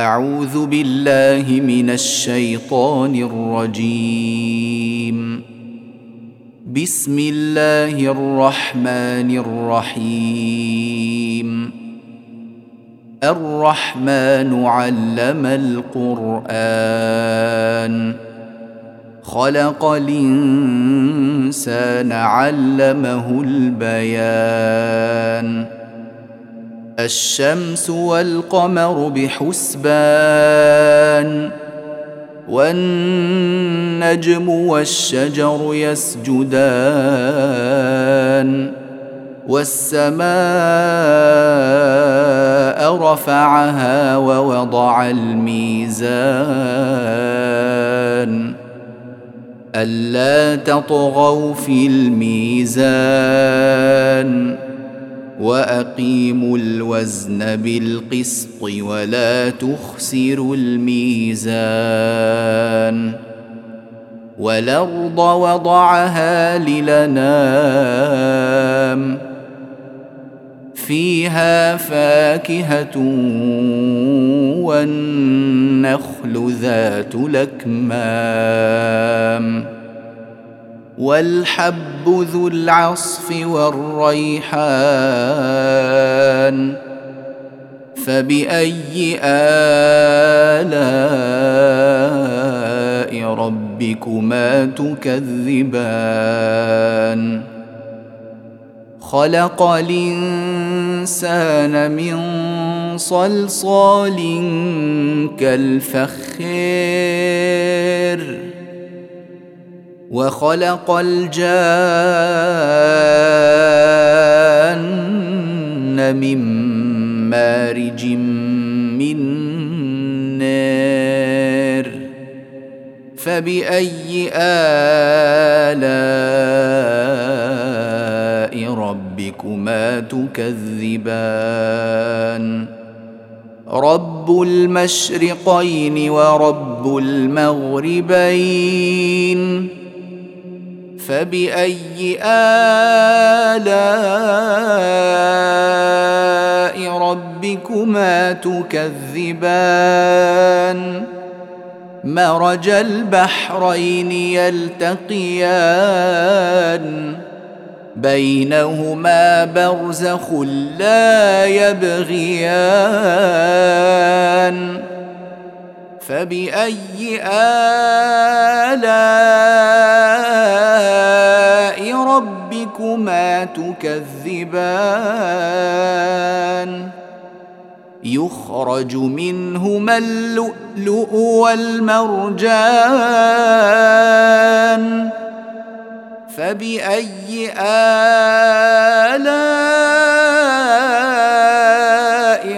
أعوذ بالله من الشيطان الرجيم. بسم الله الرحمن الرحيم. الرحمن علم القرآن. خلق الإنسان علمه البيان. الشمس والقمر بحسبان والنجم والشجر يسجدان والسماء رفعها ووضع الميزان. ألا تطغوا في الميزان. وأقيموا الوزن بالقسط ولا تخسروا الميزان والأرض وضعها للنام فيها فاكهة والنخل ذات الأكمام والحب ذو العصف والريحان فبأي آلاء ربكما تكذبان؟ خلق الإنسان من صلصال كالفخير. وخلق الجان من مارج من نار فبأي آلاء ربكما تكذبان؟ رب المشرقين ورب المغربين فبأي آلاء ربكما تكذبان؟ مرج البحرين يلتقيان بينهما برزخ لا يبغيان. فبأي آلاء ربكما تكذبان. يخرج منهما اللؤلؤ والمرجان. فبأي آلاء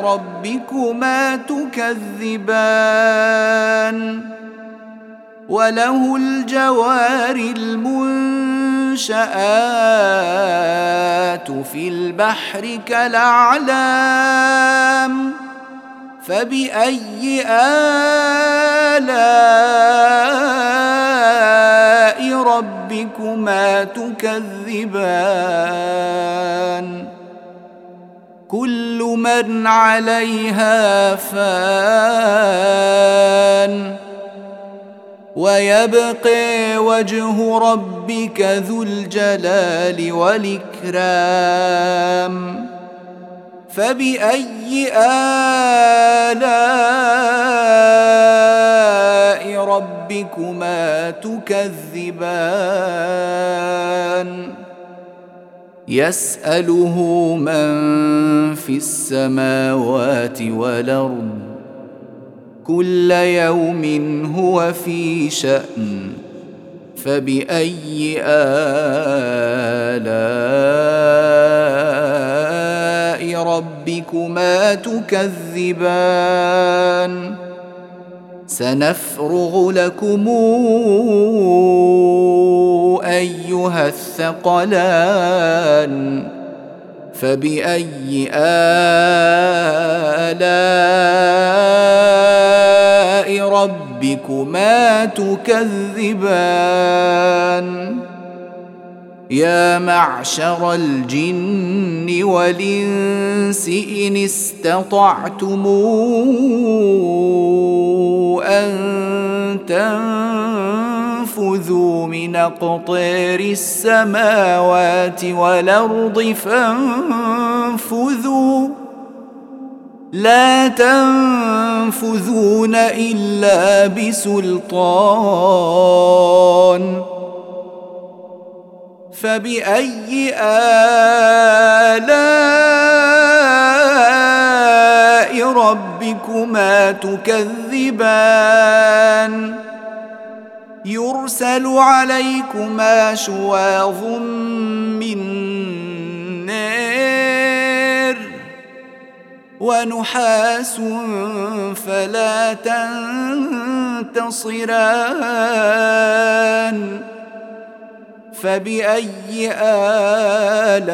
ربكما تكذبان؟ وله الجوار المنشآت في البحر كالأعلام فبأي آلاء ربكما تكذبان؟ كل من عليها فان. ويبقي وجه ربك ذو الجلال والإكرام. فبأي آلاء ربكما تكذبان؟ يسأله من في السماوات والأرض. كل يوم هو في شأن فبأي آلاء ربكما تكذبان؟ سنفرغ لكم أيها الثقلان فبأي آلاء ربكما تكذبان. يا معشر الجن والإنس إن استطعتم أن تنفذوا من اقطار السماوات والأرض فانفذوا. لا تنفذون إلا بسلطان. فبأي آلاء ربكما تكذبان؟ يرسل عليكما شواظ من نار. ونحاس فلا تنتصران. فبأي آلاء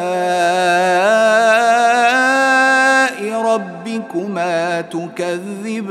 ربكما تكذبان؟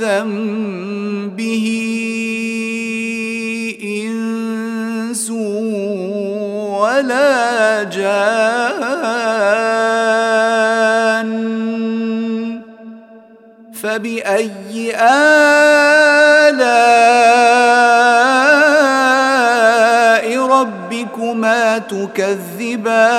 ذنبه إنس ولا جان فبأي آلاء ربكما تكذبان؟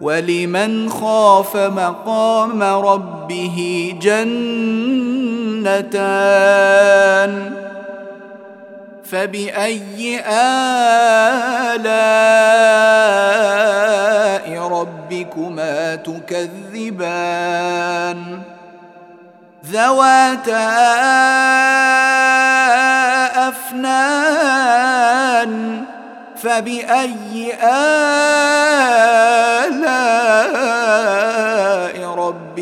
ولمن خاف مقام ربه جنتان فبأي آلاء ربكما تكذبان ذواتا أفنان فبأي آلاء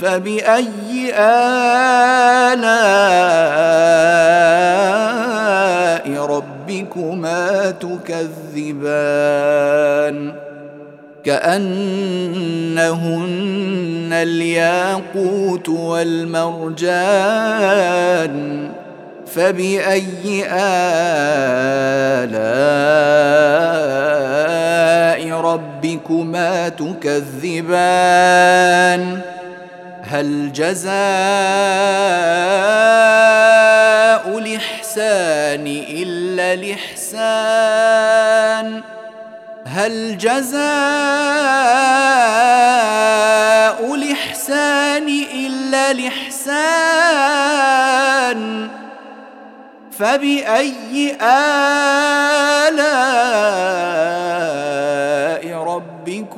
فبأي آلاء ربكما تكذبان؟ كأنهن الياقوت والمرجان. فبأي آلاء ربكما تكذبان؟ هل جزاء الاحسان الا الاحسان؟ هل جزاء الاحسان الا الاحسان؟ فباي الاء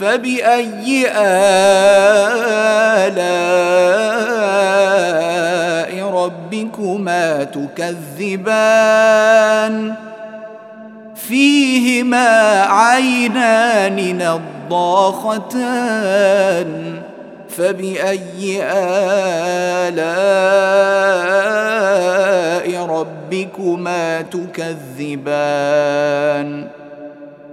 فبأي آلاء ربكما تكذبان؟ فيهما عينان نضاختان. فبأي آلاء ربكما تكذبان؟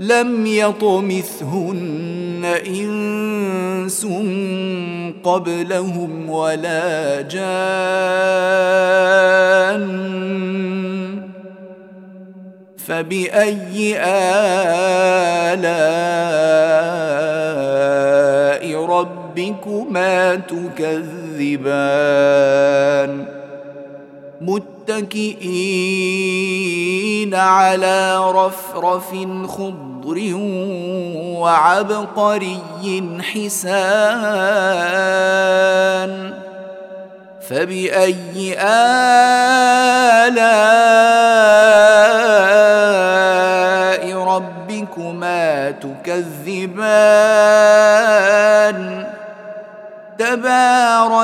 لم يطمثهن إنس قبلهم ولا جان. فبأي آلاء ربكما تكذبان؟ متكئين على رفرف خضر وعبقري حسان فبأي آلاء ربكما تكذبان